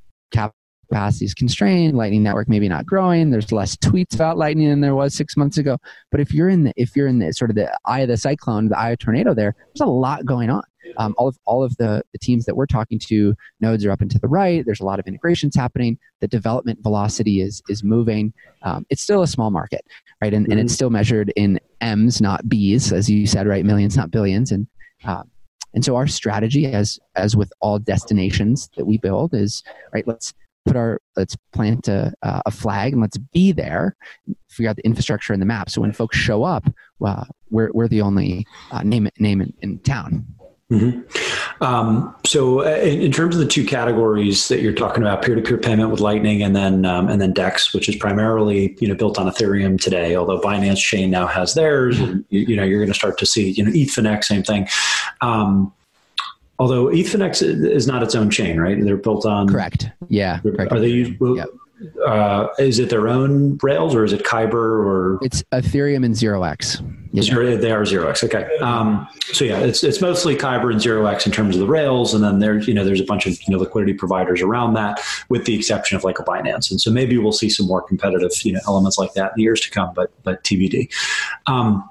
capacity is constrained, Lightning Network maybe not growing. There's less tweets about Lightning than there was six months ago. But if you're in the if you're in the sort of the eye of the cyclone, the eye of tornado, there, there's a lot going on um, all of all of the, the teams that we're talking to nodes are up and to the right there's a lot of integrations happening the development velocity is is moving um, it's still a small market right and, and it's mm-hmm. still measured in m's not b's as you said right millions not billions and um, and so our strategy as as with all destinations that we build is right let's put our let's plant a, a flag and let's be there. Figure out the infrastructure and the map. So when folks show up uh, we're, we're the only uh, name name in, in town. Mm-hmm. Um, so, uh, in, in, terms of the two categories that you're talking about, peer-to-peer payment with Lightning, and then um, and then Dex, which is primarily you know built on Ethereum today, although Binance Chain now has theirs, and you, you know you're going to start to see you know ETHFinex, same thing. Um, although ETHFinex is not its own chain, right? They're built on correct. Yeah, correct. Are they? Well, yep. uh, is it their own Rails or is it Kyber or it's Ethereum and Zero X? Zero, they are Zero X. Okay. Um, so yeah, it's it's mostly Kyber and Zero X in terms of the Rails, and then there's you know there's a bunch of you know liquidity providers around that, with the exception of like a Binance, and so maybe we'll see some more competitive you know elements like that in the years to come, but but TBD. Um,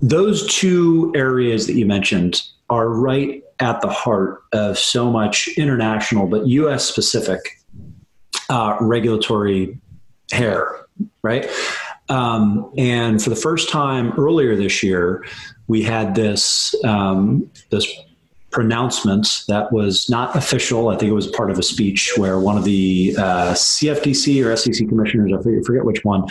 those two areas that you mentioned are right at the heart of so much international but U.S. specific uh, regulatory hair, right? Um, and for the first time earlier this year, we had this um, this pronouncement that was not official. I think it was part of a speech where one of the uh, CFTC or SEC commissioners, I forget which one,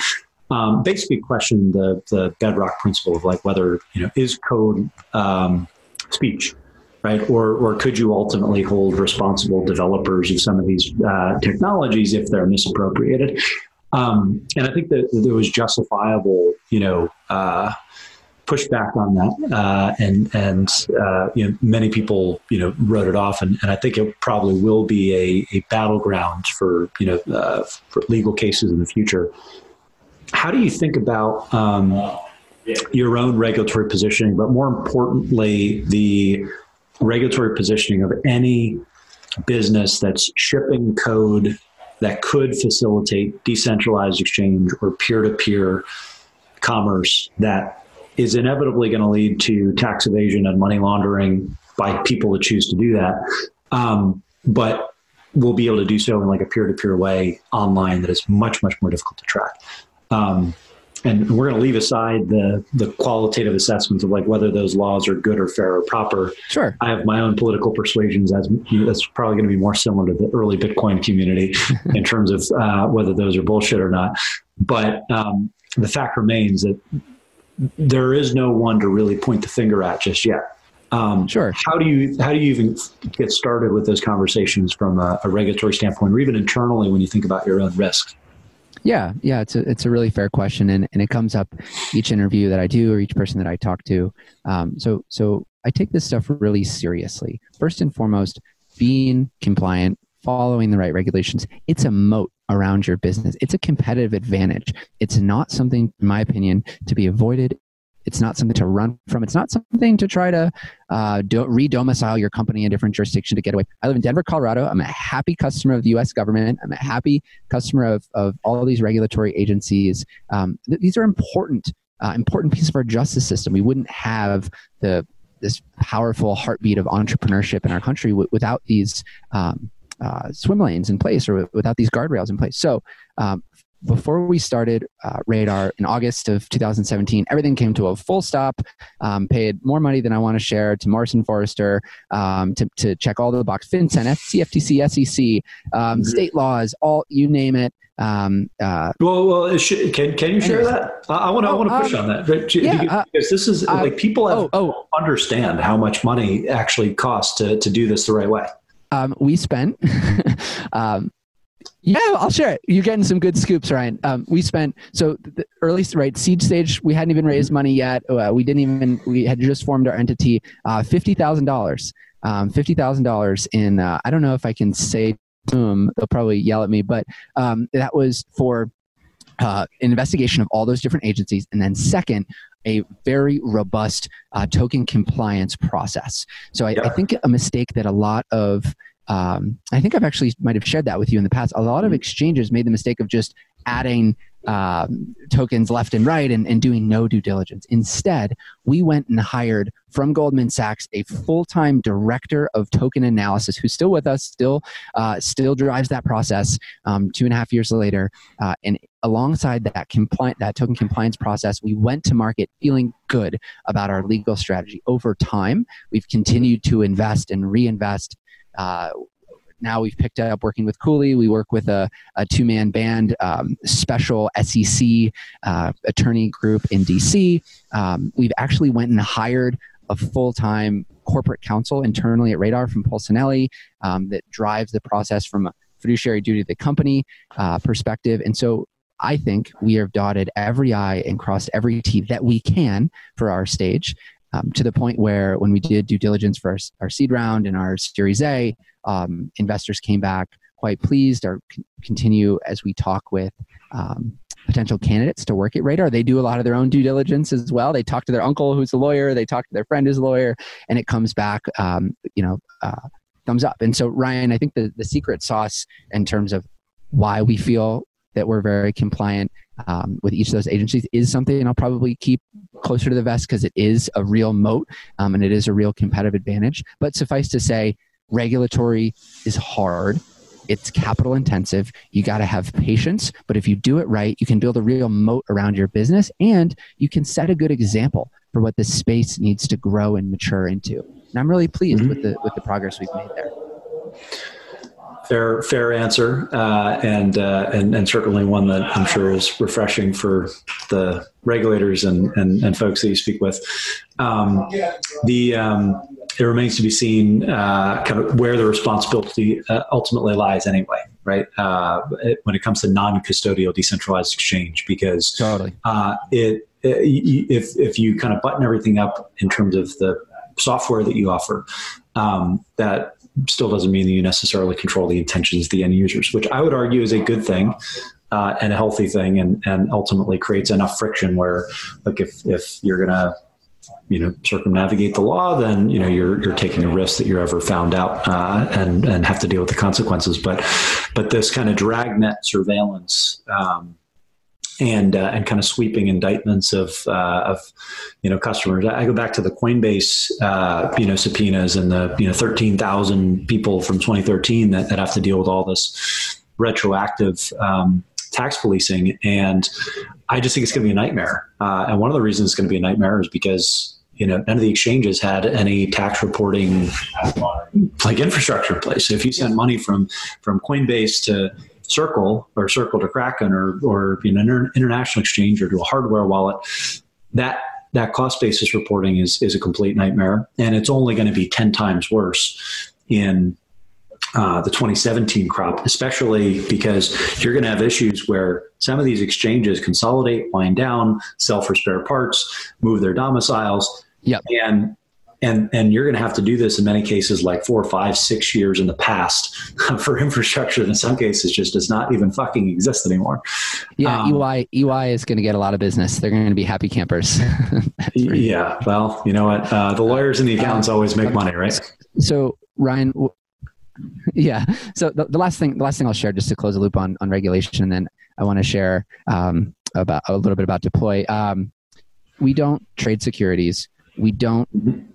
um, basically questioned the the bedrock principle of like whether you know is code um, speech right? Or, or could you ultimately hold responsible developers of some of these uh, technologies if they're misappropriated? Um, and I think that there was justifiable, you know, uh, pushback on that, uh, and and uh, you know many people you know wrote it off, and, and I think it probably will be a, a battleground for you know uh, for legal cases in the future. How do you think about um, your own regulatory positioning, but more importantly, the regulatory positioning of any business that's shipping code that could facilitate decentralized exchange or peer-to-peer commerce that is inevitably going to lead to tax evasion and money laundering by people that choose to do that um, but we'll be able to do so in like a peer-to-peer way online that is much much more difficult to track. Um, and we're going to leave aside the the qualitative assessments of like whether those laws are good or fair or proper. Sure. I have my own political persuasions. As that's probably going to be more similar to the early Bitcoin community [LAUGHS] in terms of uh, whether those are bullshit or not. But um, the fact remains that there is no one to really point the finger at just yet. Um, sure. How do you how do you even get started with those conversations from a, a regulatory standpoint, or even internally when you think about your own risks? Yeah, yeah, it's a it's a really fair question, and, and it comes up each interview that I do or each person that I talk to. Um, so so I take this stuff really seriously. First and foremost, being compliant, following the right regulations, it's a moat around your business. It's a competitive advantage. It's not something, in my opinion, to be avoided. It's not something to run from. It's not something to try to uh, do, re-domicile your company in a different jurisdiction to get away. I live in Denver, Colorado. I'm a happy customer of the U.S. government. I'm a happy customer of, of all these regulatory agencies. Um, th- these are important, uh, important piece of our justice system. We wouldn't have the this powerful heartbeat of entrepreneurship in our country w- without these um, uh, swim lanes in place or without these guardrails in place. So, um, before we started uh, Radar in August of 2017, everything came to a full stop. Um, paid more money than I want to share to Morrison Foerster um, to, to check all the box FinCEN, FTC, SEC, um, mm-hmm. state laws, all you name it. Um, uh, well, well, should, can can you share that? I want to oh, I want to push um, on that because, yeah, uh, this is uh, like people have, oh, oh. understand how much money actually costs to to do this the right way. Um, we spent [LAUGHS] um, yeah, I'll share it. You're getting some good scoops, Ryan. Um, we spent so the early right seed stage. We hadn't even raised money yet. Uh, we didn't even. We had just formed our entity. Uh, Fifty thousand dollars. Um, Fifty thousand dollars in. Uh, I don't know if I can say boom. They'll probably yell at me, but um, that was for uh, an investigation of all those different agencies, and then second, a very robust uh, token compliance process. So I, yeah. I, think a mistake that a lot of um, I think I've actually might have shared that with you in the past. A lot of mm-hmm. exchanges made the mistake of just adding um, tokens left and right and, and doing no due diligence. Instead, we went and hired from Goldman Sachs a full-time director of token analysis who's still with us, still uh, still drives that process. Um, two and a half years later, uh, and alongside that compliant that token compliance process, we went to market feeling good about our legal strategy. Over time, we've continued to invest and reinvest uh, now we've picked up working with Cooley. We work with a, a two man band, um, special SEC uh, attorney group in DC. Um, we've actually went and hired a full time corporate counsel internally at Radar from Polsinelli um, that drives the process from a fiduciary duty to the company uh, perspective. And so I think we have dotted every I and crossed every T that we can for our stage um, to the point where when we did due diligence for our, our seed round and our Series A, um, investors came back quite pleased or c- continue as we talk with um, potential candidates to work at Radar. They do a lot of their own due diligence as well. They talk to their uncle who's a lawyer, they talk to their friend who's a lawyer, and it comes back, um, you know, uh, thumbs up. And so, Ryan, I think the, the secret sauce in terms of why we feel that we're very compliant um, with each of those agencies is something I'll probably keep closer to the vest because it is a real moat um, and it is a real competitive advantage. But suffice to say, regulatory is hard. It's capital intensive. You got to have patience, but if you do it right, you can build a real moat around your business and you can set a good example for what the space needs to grow and mature into. And I'm really pleased mm-hmm. with the with the progress we've made there. Fair, fair answer, uh, and, uh, and and certainly one that I'm sure is refreshing for the regulators and and, and folks that you speak with. Um, the um, it remains to be seen uh, kind of where the responsibility uh, ultimately lies anyway right uh, it, when it comes to non-custodial decentralized exchange because totally uh, it, it, if, if you kind of button everything up in terms of the software that you offer um, that still doesn't mean that you necessarily control the intentions of the end users which i would argue is a good thing uh, and a healthy thing and, and ultimately creates enough friction where like if, if you're to you know circumnavigate the law, then you know you're you're taking a risk that you're ever found out uh, and and have to deal with the consequences. But but this kind of dragnet surveillance. Um, and uh, and kind of sweeping indictments of uh, of you know customers. I go back to the Coinbase uh, you know subpoenas and the you know thirteen thousand people from 2013 that, that have to deal with all this retroactive um, tax policing, and I just think it's going to be a nightmare. Uh, and one of the reasons it's going to be a nightmare is because you know none of the exchanges had any tax reporting like infrastructure in place. So if you send money from from Coinbase to Circle or Circle to Kraken or or you know an international exchange or to a hardware wallet, that that cost basis reporting is is a complete nightmare, and it's only going to be ten times worse in uh, the 2017 crop, especially because you're going to have issues where some of these exchanges consolidate, wind down, sell for spare parts, move their domiciles, yep. and and and you're going to have to do this in many cases like four, five, six years in the past [LAUGHS] for infrastructure in some cases just does not even fucking exist anymore. Yeah, um, EY EY is going to get a lot of business. They're going to be happy campers. [LAUGHS] yeah, well, you know what? Uh, the lawyers and the accountants always make money, right? So Ryan, [LAUGHS] yeah. So the, the, last thing, the last thing I'll share, just to close the loop on on regulation, and then I want to share um, about a little bit about deploy. Um, we don't trade securities. We don't mm-hmm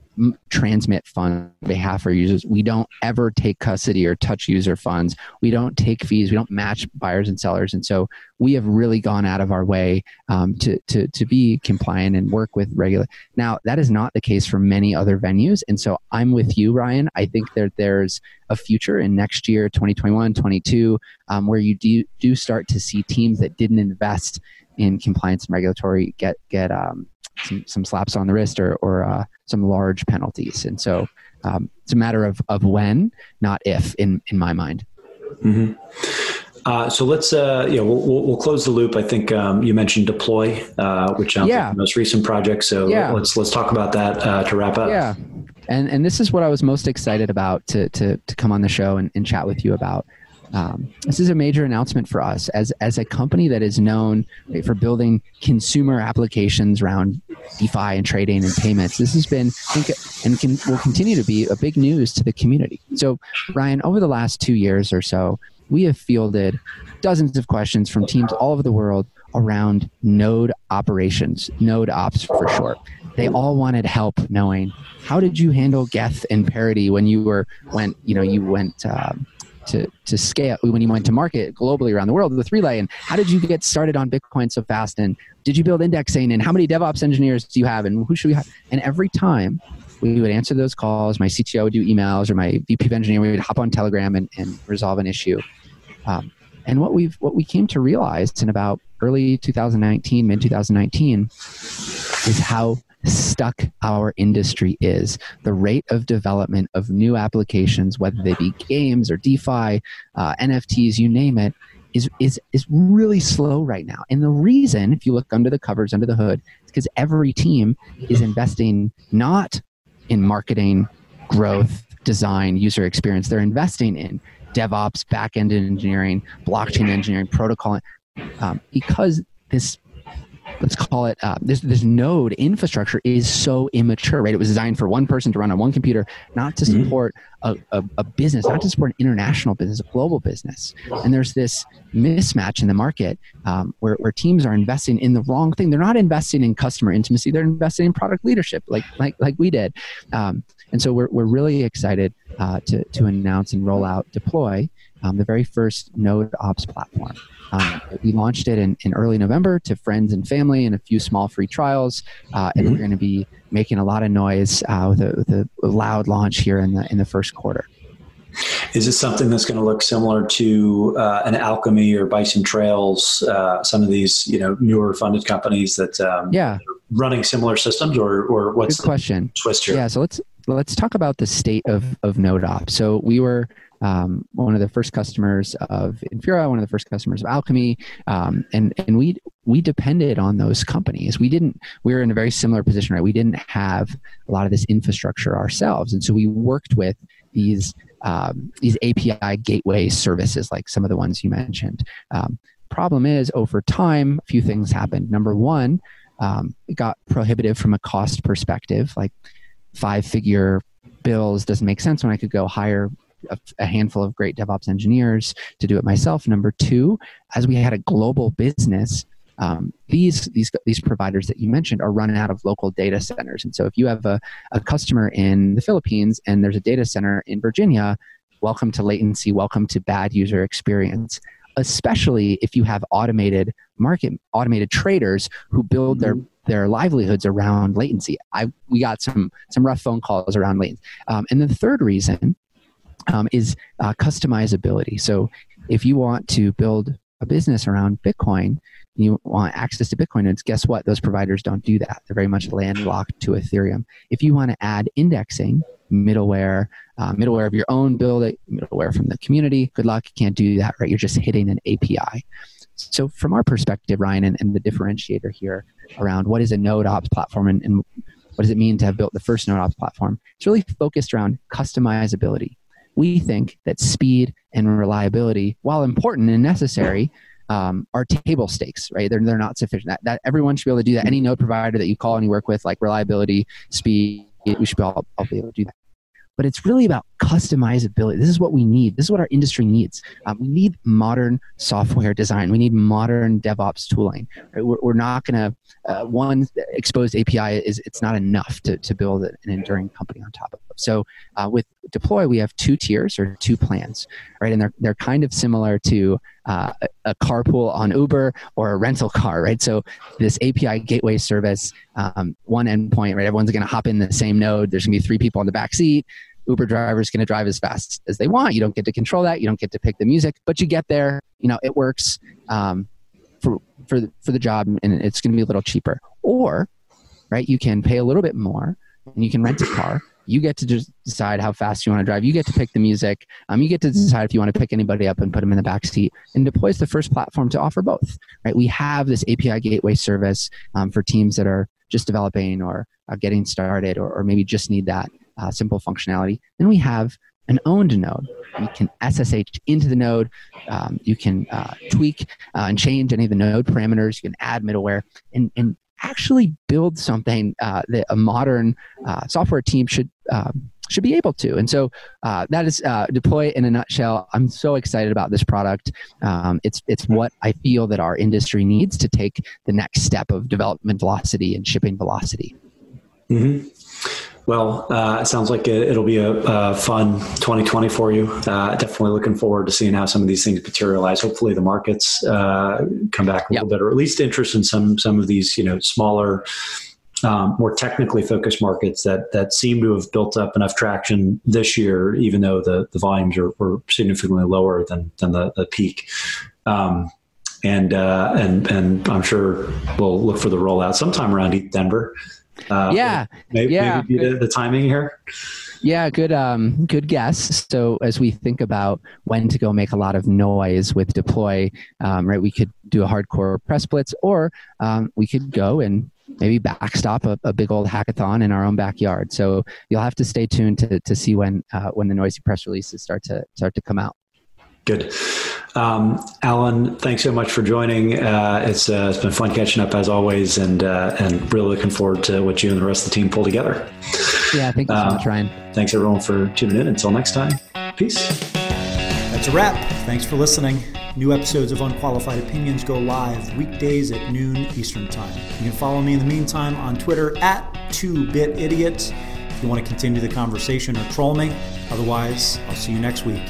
transmit funds on behalf of users. We don't ever take custody or touch user funds. We don't take fees. We don't match buyers and sellers. And so we have really gone out of our way um, to, to, to be compliant and work with regular. Now, that is not the case for many other venues. And so I'm with you, Ryan. I think that there's a future in next year, 2021, 22, um, where you do, do start to see teams that didn't invest in compliance and regulatory get, get, um, some, some slaps on the wrist or, or uh, some large penalties. And so um, it's a matter of, of when, not if, in, in my mind. Mm-hmm. Uh, so let's, uh, yeah, we'll, we'll, we'll, close the loop. I think um, you mentioned deploy, uh, which sounds yeah. like the most recent project. So yeah. let's let's talk about that uh, to wrap up. Yeah, and and this is what I was most excited about to to to come on the show and, and chat with you about. Um, this is a major announcement for us as as a company that is known right, for building consumer applications around DeFi and trading and payments. This has been think, and can, will continue to be a big news to the community. So, Ryan, over the last two years or so, we have fielded dozens of questions from teams all over the world around node operations, node ops for short. They all wanted help knowing how did you handle Geth and parity when you were went you know you went. Um, to to scale when you went to market globally around the world with relay and how did you get started on bitcoin so fast? And did you build indexing? And how many devops engineers do you have? And who should we have and every time we would answer those calls my cto would do emails or my vp of engineering we would hop on telegram and, and resolve an issue. Um, and what we've what we came to realize in about early 2019 mid 2019 is how stuck our industry is. The rate of development of new applications, whether they be games or DeFi, uh, NFTs, you name it, is, is, is really slow right now. And the reason, if you look under the covers, under the hood, is because every team is investing not in marketing, growth, design, user experience. They're investing in DevOps, backend engineering, blockchain engineering, protocol, um, because this let's call it uh, this this node infrastructure is so immature right? It was designed for one person to run on one computer not to mm-hmm. support a, a, a, business not to support an international business a global business. And there's this mismatch in the market um, where, where teams are investing in the wrong thing. They're not investing in customer intimacy. They're investing in product leadership like like like we did. Um, and so we're, we're really excited uh, to, to announce and roll out deploy um, the very first node ops platform um, we launched it in, in early November to friends and family and a few small free trials. Uh, and mm-hmm. we're going to be making a lot of noise uh, with, a, with, a, loud launch here in the, in the first quarter. Is this something that's going to look similar to uh, an Alchemy or Bison Trails, uh, some of these you know newer funded companies that um, yeah running similar systems, or or what's Good the question twist here? Yeah, so let's let's talk about the state of of Node Ops. So we were um, one of the first customers of Infura, one of the first customers of Alchemy, um, and and we we depended on those companies. We didn't. We were in a very similar position, right? We didn't have a lot of this infrastructure ourselves, and so we worked with these um, these API gateway services, like some of the ones you mentioned. Um, problem is, over time, a few things happened. Number one, um, it got prohibitive from a cost perspective, like five figure bills doesn't make sense when I could go hire a, a, handful of great DevOps engineers to do it myself. Number two, as we had a global business, um, these these these providers that you mentioned are running out of local data centers. And so, if you have a, a customer in the Philippines and there's a data center in Virginia, welcome to latency, welcome to bad user experience. Especially if you have automated market automated traders who build their their livelihoods around latency. I we got some some rough phone calls around latency. Um, and the third reason um, is uh, customizability. So if you want to build a business around Bitcoin, you want access to Bitcoin nodes, guess what? Those providers don't do that. They're very much landlocked to Ethereum. If you want to add indexing, middleware, uh, middleware of your own, build it, middleware from the community, good luck. You can't do that, right? You're just hitting an API. So, from our perspective, Ryan, and, and the differentiator here around what is a node ops platform and, and what does it mean to have built the first node ops platform, it's really focused around customizability we think that speed and reliability, while important and necessary, um, are table stakes, right? They're, they're not sufficient. That, that everyone should be able to do that. Any node provider that you call and you work with, like reliability, speed, we should all, all be able to do that but it's really about customizability. This is what we need. This is what our industry needs. Um, we need modern software design. We need modern DevOps tooling. Right? We're, we're, not going to uh, one exposed API is it's not enough to, to build an enduring company on top of. it. So uh, with Deploy, we have two tiers or two plans, right? And they're they're kind of similar to uh, a carpool on Uber or a rental car, right? So this API gateway service, um, one endpoint, right? Everyone's going to hop in the same node. There's going to be three people in the back seat. Uber driver is going to drive as fast as they want. You don't get to control that. You don't get to pick the music, but you get there. You know, it works um, for for the, for the job, and it's going to be a little cheaper. Or, right, you can pay a little bit more, and you can rent a car. You get to just decide how fast you want to drive. You get to pick the music. Um, you get to decide if you want to pick anybody up and put them in the back seat. And Deploy is the first platform to offer both. Right, we have this API gateway service um, for teams that are just developing or are getting started, or, or maybe just need that uh, simple functionality. Then we have an owned node. You can SSH into the node. Um, you can uh, tweak uh, and change any of the node parameters. You can add middleware and, and actually build something uh, that a modern uh, software team should um, should be able to. And so uh, that is uh, deploy in a nutshell. I'm so excited about this product. Um, it's it's what I feel that our industry needs to take the next step of development velocity and shipping velocity. Mm-hmm. Well, uh, it sounds like it, will be a, a, fun 2020 for you. Uh, definitely looking forward to seeing how some of these things materialize. Hopefully, the markets uh, come back a yep. little bit, or at least interest in some some of these, you know, smaller, um, more technically focused markets that that seem to have built up enough traction this year, even though the the volumes are, were significantly lower than than the, the peak. Um, and uh, and and I'm sure we'll look for the rollout sometime around Denver. Uh, yeah, maybe, yeah. Maybe the, the timing here. Yeah, good um good guess. So as we think about when to go make a lot of noise with deploy, um, right, we could do a hardcore press blitz, or um, we could go and maybe backstop a, a, big old hackathon in our own backyard. So you'll have to stay tuned to, to see when uh, when the noisy press releases start to start to come out. Good. Um, Alan, thanks so much for joining. Uh, it's, uh, it's been fun catching up as always, and uh, and really looking forward to what you and the rest of the team pull together. Yeah, thank you so much, Ryan. Thanks everyone for tuning in. Until next time, peace. That's a wrap. Thanks for listening. New episodes of Unqualified Opinions go live weekdays at noon Eastern Time. You can follow me in the meantime on Twitter at 2BitIdiot if you want to continue the conversation or troll me. Otherwise, I'll see you next week.